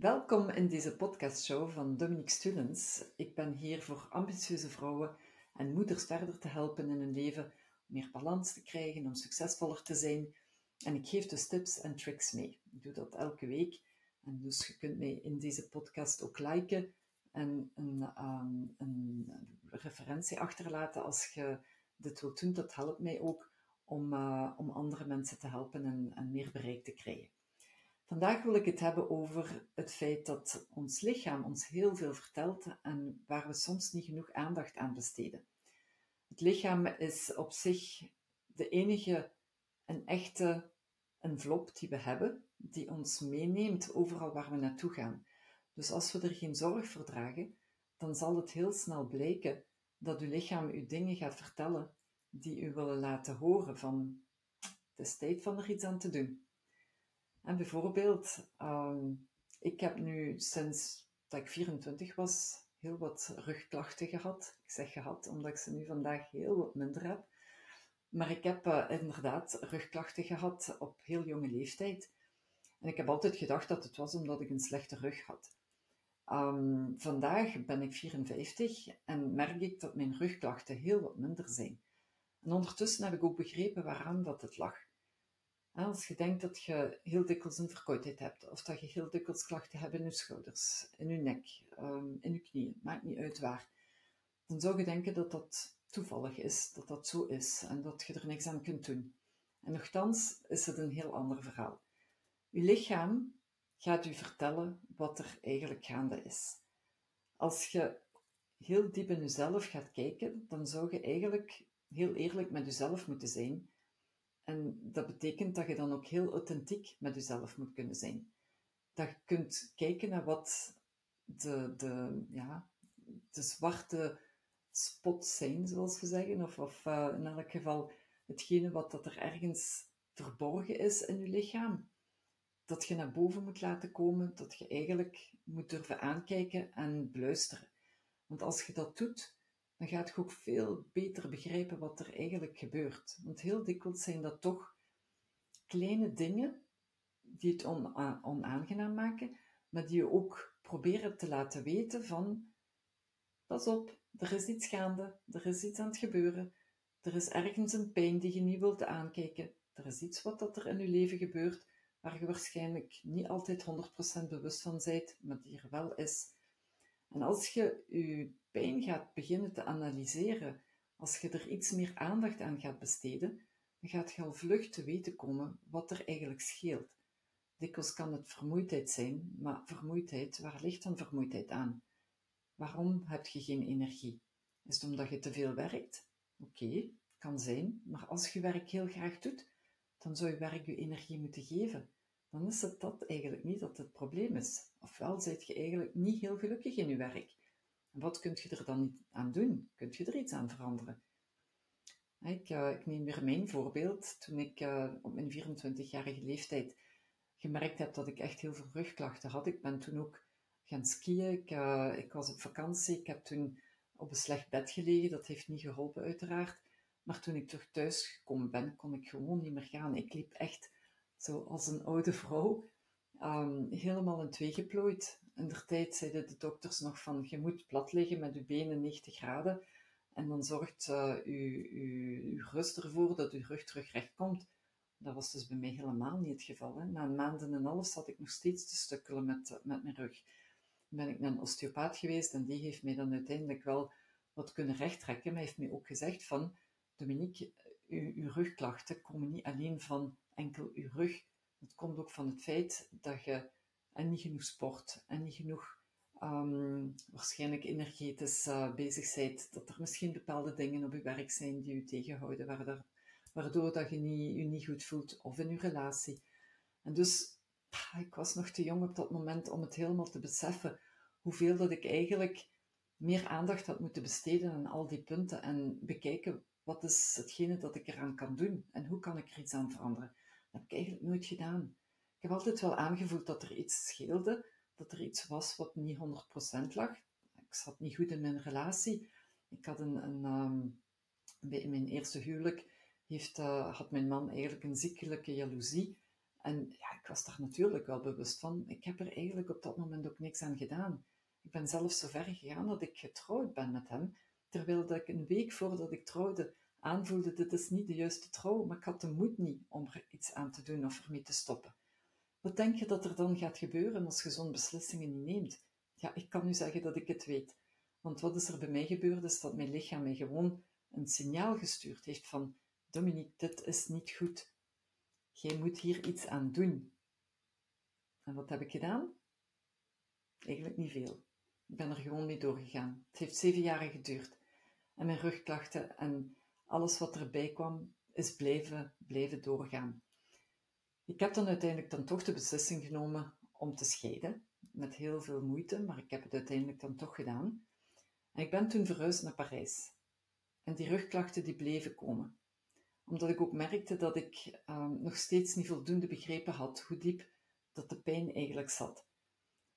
Welkom in deze podcastshow van Dominique Students. Ik ben hier voor ambitieuze vrouwen en moeders verder te helpen in hun leven om meer balans te krijgen, om succesvoller te zijn. En ik geef dus tips en tricks mee. Ik doe dat elke week. En dus je kunt mij in deze podcast ook liken en een, ehm, een referentie achterlaten als je dit wilt doen. Dat helpt mij ook om, uh, om andere mensen te helpen en, en meer bereik te krijgen. Vandaag wil ik het hebben over het feit dat ons lichaam ons heel veel vertelt en waar we soms niet genoeg aandacht aan besteden. Het lichaam is op zich de enige en echte envelop die we hebben, die ons meeneemt overal waar we naartoe gaan. Dus als we er geen zorg voor dragen, dan zal het heel snel blijken dat uw lichaam u dingen gaat vertellen die u willen laten horen van het is tijd van er iets aan te doen. En bijvoorbeeld, ehm, ik heb nu sinds dat ik 24 was heel wat rugklachten gehad. Ik zeg gehad, omdat ik ze nu vandaag heel wat minder heb. Maar ik heb uh, inderdaad rugklachten gehad op heel jonge leeftijd. En ik heb altijd gedacht dat het was omdat ik een slechte rug had. Um, vandaag ben ik 54 en merk ik dat mijn rugklachten heel wat minder zijn. En ondertussen heb ik ook begrepen waaraan dat het lag. Als je denkt dat je heel dikwijls een verkoudheid hebt, of dat je heel dikwijls klachten hebt in je schouders, in je nek, um, in je knieën, maakt niet uit waar, dan zou je denken dat dat toevallig is, dat dat zo is en dat je er niks aan kunt doen. En nogthans is het een heel ander verhaal. Je lichaam gaat u vertellen wat er eigenlijk gaande is. Als je heel diep in jezelf gaat kijken, dan zou je eigenlijk heel eerlijk met jezelf moeten zijn en dat betekent dat je dan ook heel authentiek met jezelf moet kunnen zijn. Dat je kunt kijken naar wat de, de, ja, de zwarte spots zijn, zoals we zeggen, of, of uh, in elk geval hetgene wat dat er ergens verborgen is in je lichaam. Dat je naar boven moet laten komen, dat je eigenlijk moet durven aankijken en beluisteren. Want als je dat doet, dan gaat je ook veel beter begrijpen wat er eigenlijk gebeurt. Want heel dikwijls zijn dat toch kleine dingen die het onaangenaam maken, maar die je ook proberen te laten weten van, pas op, er is iets gaande, er is iets aan het gebeuren, er is ergens een pijn die je niet wilt aankijken, er is iets wat dat er in je leven gebeurt, waar je waarschijnlijk niet altijd 100% bewust van bent, maar die er wel is. En als je je pijn gaat beginnen te analyseren, als je er iets meer aandacht aan gaat besteden, dan gaat je al vlug te weten komen wat er eigenlijk scheelt. Dikwijls kan het vermoeidheid zijn, maar vermoeidheid, waar ligt dan vermoeidheid aan? Waarom heb je geen energie? Is het omdat je te veel werkt? Oké, kan zijn, maar als je werk heel graag doet, dan zou je werk je energie moeten geven dan is het dat eigenlijk niet dat het probleem is. Ofwel zijt je eigenlijk niet heel gelukkig in je werk. Wat kun je er dan niet aan doen? Kunt je er iets aan veranderen? Ik, uh, ik neem weer mijn voorbeeld. Toen ik uh, op mijn 24-jarige leeftijd gemerkt heb dat ik echt heel veel rugklachten had. Ik ben toen ook gaan skiën. Ik, uh, ik was op vakantie. Ik heb toen op een slecht bed gelegen. Dat heeft niet geholpen, uiteraard. Maar toen ik terug thuis gekomen ben, kon ik gewoon niet meer gaan. Ik liep echt zo als een oude vrouw, um, helemaal in twee geplooid. In der tijd zeiden de dokters nog van, je moet plat liggen met je benen 90 graden en dan zorgt uh, uw, uw, uw rust ervoor dat uw rug terug recht komt. Dat was dus bij mij helemaal niet het geval. Hè. Na een maand en half zat ik nog steeds te stukkelen met, met mijn rug. Dan ben ik naar een osteopaat geweest en die heeft mij dan uiteindelijk wel wat kunnen rechttrekken. Maar heeft mij ook gezegd van, Dominique, uw, uw rugklachten komen niet alleen van enkel je rug. Dat komt ook van het feit dat je en niet genoeg sport en niet genoeg um, waarschijnlijk energetisch uh, bezig bent. Dat er misschien bepaalde dingen op je werk zijn die je tegenhouden, waardoor, waardoor dat je niet, je niet goed voelt of in je relatie. En dus, ik was nog te jong op dat moment om het helemaal te beseffen hoeveel dat ik eigenlijk meer aandacht had moeten besteden aan al die punten en bekijken wat is hetgene dat ik eraan kan doen en hoe kan ik er iets aan veranderen. Dat heb ik eigenlijk nooit gedaan. Ik heb altijd wel aangevoeld dat er iets scheelde, dat er iets was wat niet 100% lag. Ik zat niet goed in mijn relatie. Ik had een, een um, bij mijn eerste huwelijk heeft, uh, had mijn man eigenlijk een ziekelijke jaloezie. En ja, ik was daar natuurlijk wel bewust van. Ik heb er eigenlijk op dat moment niks aan gedaan. Ik ben zelfs zo ver gegaan dat ik getrouwd ben met hem, terwijl dat ik een week voordat ik trouwde aanvoelde, dit is niet de juiste trouw, maar ik had de moed niet om er iets aan te doen of ermee te stoppen. Wat denk je dat er dan gaat gebeuren als je zo'n beslissingen niet neemt? Ja, ik kan nu zeggen dat ik het weet. Want wat is er bij mij gebeurd, is dat mijn lichaam mij gewoon een signaal gestuurd heeft van Dominique, dit is niet goed. Jij moet hier iets aan doen. En wat heb ik gedaan? Eigenlijk niet veel. Ik ben er gewoon mee doorgegaan. Het heeft zeven jaar geduurd. En mijn rugklachten en alles wat erbij kwam, is blijven, blijven doorgaan. Ik heb dan uiteindelijk dan toch de beslissing genomen om te scheiden. Met heel veel moeite, maar ik heb het uiteindelijk dan toch gedaan. En ik ben toen verhuisd naar Parijs. En die rugklachten die bleven komen. Omdat ik ook merkte dat ik ehm, nog steeds niet voldoende begrepen had hoe diep dat de pijn eigenlijk zat.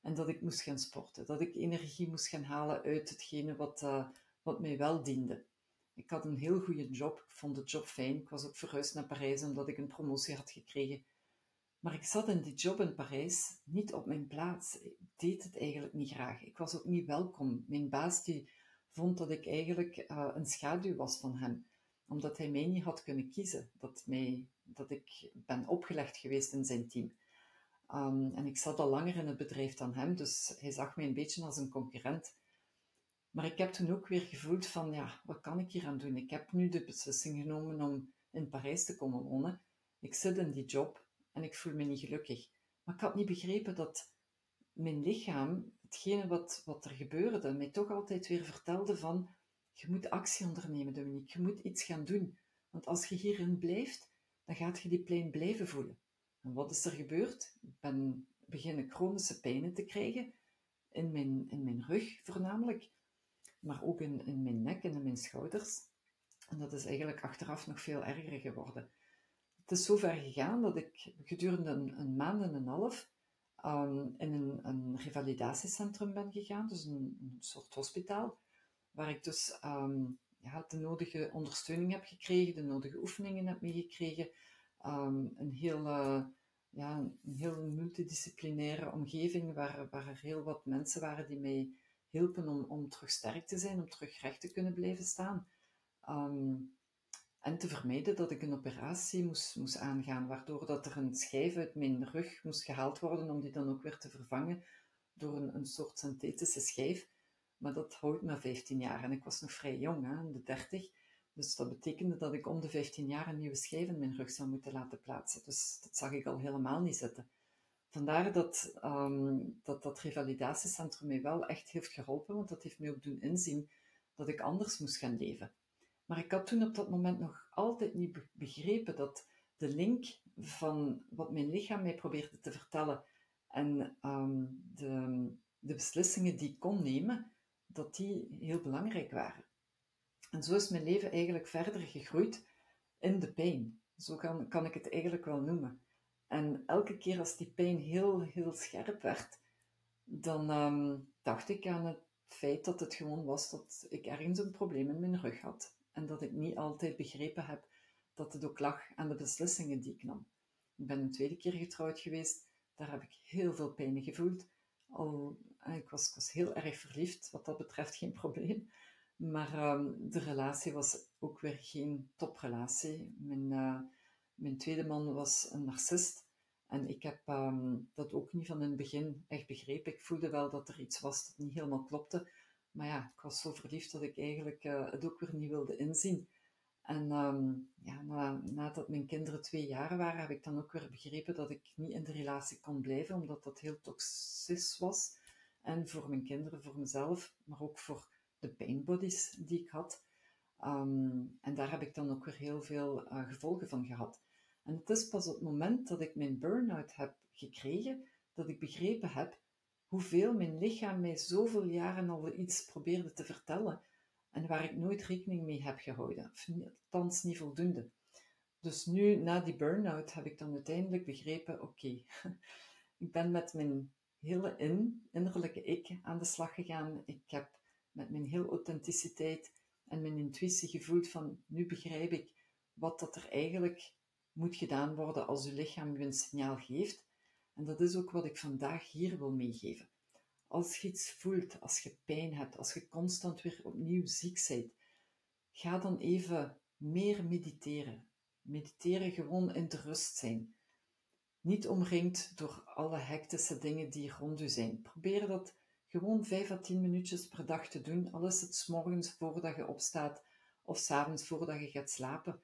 En dat ik moest gaan sporten. Dat ik energie moest gaan halen uit hetgene wat, uh, wat mij wel diende. Ik had een heel goede job. Ik vond de job fijn. Ik was ook verhuisd naar Parijs omdat ik een promotie had gekregen. Maar ik zat in die job in Parijs niet op mijn plaats. Ik deed het eigenlijk niet graag. Ik was ook niet welkom. Mijn baas die vond dat ik eigenlijk uh, een schaduw was van hem. Omdat hij mij niet had kunnen kiezen. Dat, mij, dat ik ben opgelegd geweest in zijn team. Um, en ik zat al langer in het bedrijf dan hem, dus hij zag mij een beetje als een concurrent. Maar ik heb toen ook weer gevoeld van, ja, wat kan ik hier aan doen? Ik heb nu de beslissing genomen om in Parijs te komen wonen. Ik zit in die job en ik voel me niet gelukkig. Maar ik had niet begrepen dat mijn lichaam, hetgene wat, wat er gebeurde, mij toch altijd weer vertelde van, je moet actie ondernemen, Dominique. Je moet iets gaan doen. Want als je hierin blijft, dan gaat je die pijn blijven voelen. En wat is er gebeurd? Ik ben beginnen chronische pijnen te krijgen, in mijn, in mijn rug voornamelijk, maar ook in, in mijn nek en in mijn schouders. En dat is eigenlijk achteraf nog veel erger geworden. Het is zo ver gegaan dat ik gedurende een, maand en een half um, in een, een, revalidatiecentrum ben gegaan, dus een, soort hospitaal, waar ik dus um, ja, de nodige ondersteuning heb gekregen, de nodige oefeningen heb meegekregen, um, een heel, ja, een heel multidisciplinaire omgeving waar, waar er heel wat mensen waren die mij hielpen om, om terug sterk te zijn, om terug recht te kunnen blijven staan. Um, en te vermijden dat ik een operatie moest, moest aangaan, waardoor dat er een schijf uit mijn rug moest gehaald worden om die dan ook weer te vervangen door een, een soort synthetische schijf. Maar dat houdt maar 15 jaar en ik was nog vrij jong, de 30. Dus dat betekende dat ik om de 15 jaar een nieuwe schijf in mijn rug zou moeten laten plaatsen. Dus dat zag ik al helemaal niet zitten. Vandaar dat um, dat, dat revalidatiecentrum mij wel echt heeft geholpen, want dat heeft mij ook doen inzien dat ik anders moest gaan leven. Maar ik had toen op dat moment nog altijd niet begrepen dat de link van wat mijn lichaam mij probeerde te vertellen en um, de, de beslissingen die ik kon nemen, dat die heel belangrijk waren. En zo is mijn leven eigenlijk verder gegroeid in de pijn. Zo kan, kan ik het eigenlijk wel noemen. En elke keer als die pijn heel, heel scherp werd, dan um, dacht ik aan het feit dat het gewoon was dat ik ergens een probleem in mijn rug had. En dat ik niet altijd begrepen heb dat het ook lag aan de beslissingen die ik nam. Ik ben een tweede keer getrouwd geweest. Daar heb ik heel veel pijn gevoeld. Eh, ik, was, was heel erg verliefd, wat dat betreft geen probleem. Maar um, de relatie was ook weer geen toprelatie. Mijn, uh, mijn tweede man was een narcist. En ik heb um, dat ook niet van in het begin echt begrepen. Ik voelde wel dat er iets was dat niet helemaal klopte. Maar ja, ik was zo verliefd dat ik eigenlijk uh, het ook weer niet wilde inzien. En um, ja, na, nadat mijn kinderen twee jaar waren, heb ik dan ook weer begrepen dat ik niet in de relatie kon blijven, omdat dat heel toxisch was. En voor mijn kinderen, voor mezelf, maar ook voor de painbodies die ik had. Um, en daar heb ik dan ook weer heel veel uh, gevolgen van gehad. En het is pas op het moment dat ik mijn burn-out heb gekregen, dat ik begrepen heb hoeveel mijn lichaam mij zoveel jaren al iets probeerde te vertellen en waar ik nooit rekening mee heb gehouden, of althans niet voldoende. Dus nu, na die burn-out, heb ik dan uiteindelijk begrepen, oké, ik ben met mijn hele in, innerlijke ik aan de slag gegaan. Ik heb met mijn heel authenticiteit en mijn intuïtie gevoeld van, nu begrijp ik wat dat er eigenlijk moet gedaan worden als uw lichaam u een signaal geeft. En dat is ook wat ik vandaag hier wil meegeven. Als je iets voelt, als je pijn hebt, als je constant weer opnieuw ziek bent, ga dan even meer mediteren. Mediteren gewoon in de rust zijn. Niet omringd door alle hectische dingen die rond u zijn. Probeer dat gewoon 5 à 10 minuutjes per dag te doen, al is het morgens voordat je opstaat of s avonds voordat je gaat slapen.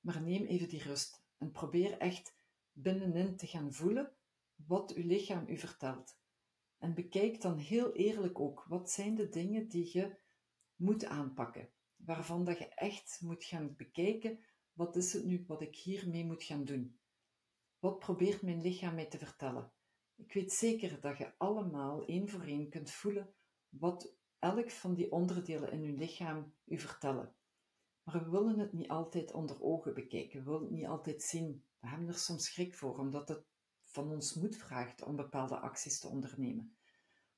Maar neem even die rust en probeer echt binnenin te gaan voelen wat uw lichaam u vertelt. En bekijk dan heel eerlijk ook, wat zijn de dingen die je moet aanpakken, waarvan dat je echt moet gaan bekijken, wat is het nu wat ik hiermee moet gaan doen? Wat probeert mijn lichaam mij te vertellen? Ik weet zeker dat je allemaal één voor één kunt voelen wat elk van die onderdelen in uw lichaam u vertellen. Maar we willen het niet altijd onder ogen bekijken, we willen het niet altijd zien. We hebben er soms schrik voor, omdat het van ons moed vraagt om bepaalde acties te ondernemen.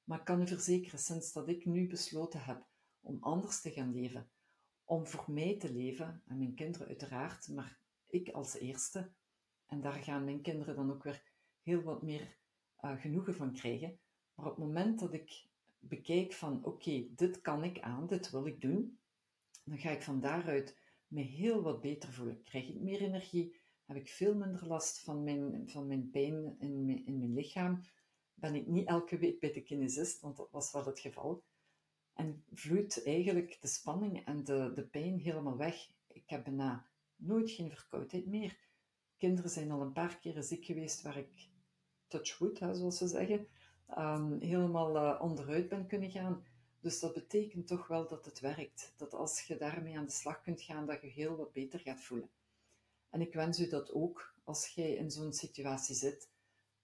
Maar ik kan u verzekeren, sinds dat ik nu besloten heb om anders te gaan leven, om voor mij te leven, en mijn kinderen uiteraard, maar ik als eerste, en daar gaan mijn kinderen dan ook weer heel wat meer uh, genoegen van krijgen. Maar op het moment dat ik bekijk van oké, dit kan ik aan, dit wil ik doen, dan ga ik van daaruit me heel wat beter voelen. Krijg ik meer energie, heb ik veel minder last van mijn, van mijn pijn in mijn, in mijn lichaam. Ben ik niet elke week bij de kinesist, want dat was wel het geval. En vloeit eigenlijk de spanning en de, de pijn helemaal weg. Ik heb bijna nooit geen verkoudheid meer. Kinderen zijn al een paar keren ziek geweest waar ik touchwood, hè, zoals ze zeggen, um, helemaal uh, onderuit ben kunnen gaan. Dus dat betekent toch wel dat het werkt. Dat als je daarmee aan de slag kunt gaan, dat je heel wat beter gaat voelen. En ik wens u dat ook als jij in zo'n situatie zit.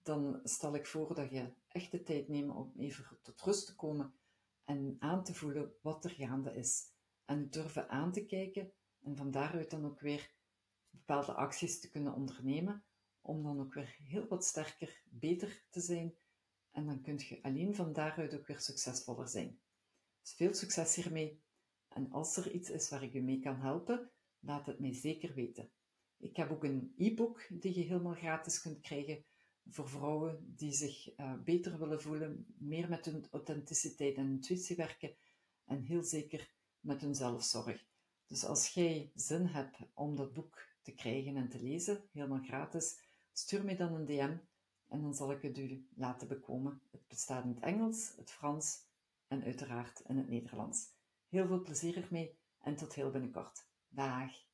Dan stel ik voor dat je echt de tijd neemt om even tot rust te komen en aan te voelen wat er gaande is. En durven aan te kijken en van daaruit dan ook weer bepaalde acties te kunnen ondernemen om dan ook weer heel wat sterker, beter te zijn. En dan kun je alleen van daaruit ook weer succesvoller zijn. Dus veel succes hiermee. En als er iets is waar ik u mee kan helpen, laat het mij zeker weten. Ik heb ook een e-book die je helemaal gratis kunt krijgen voor vrouwen die zich uh, beter willen voelen, meer met hun authenticiteit en intuïtie werken en heel zeker met hun zelfzorg. Dus als jij zin hebt om dat boek te krijgen en te lezen, helemaal gratis, stuur mij dan een DM en dan zal ik het u laten bekomen. Het bestaat in het Engels, het Frans en uiteraard in het Nederlands. Heel veel plezier ermee en tot heel binnenkort. Dag!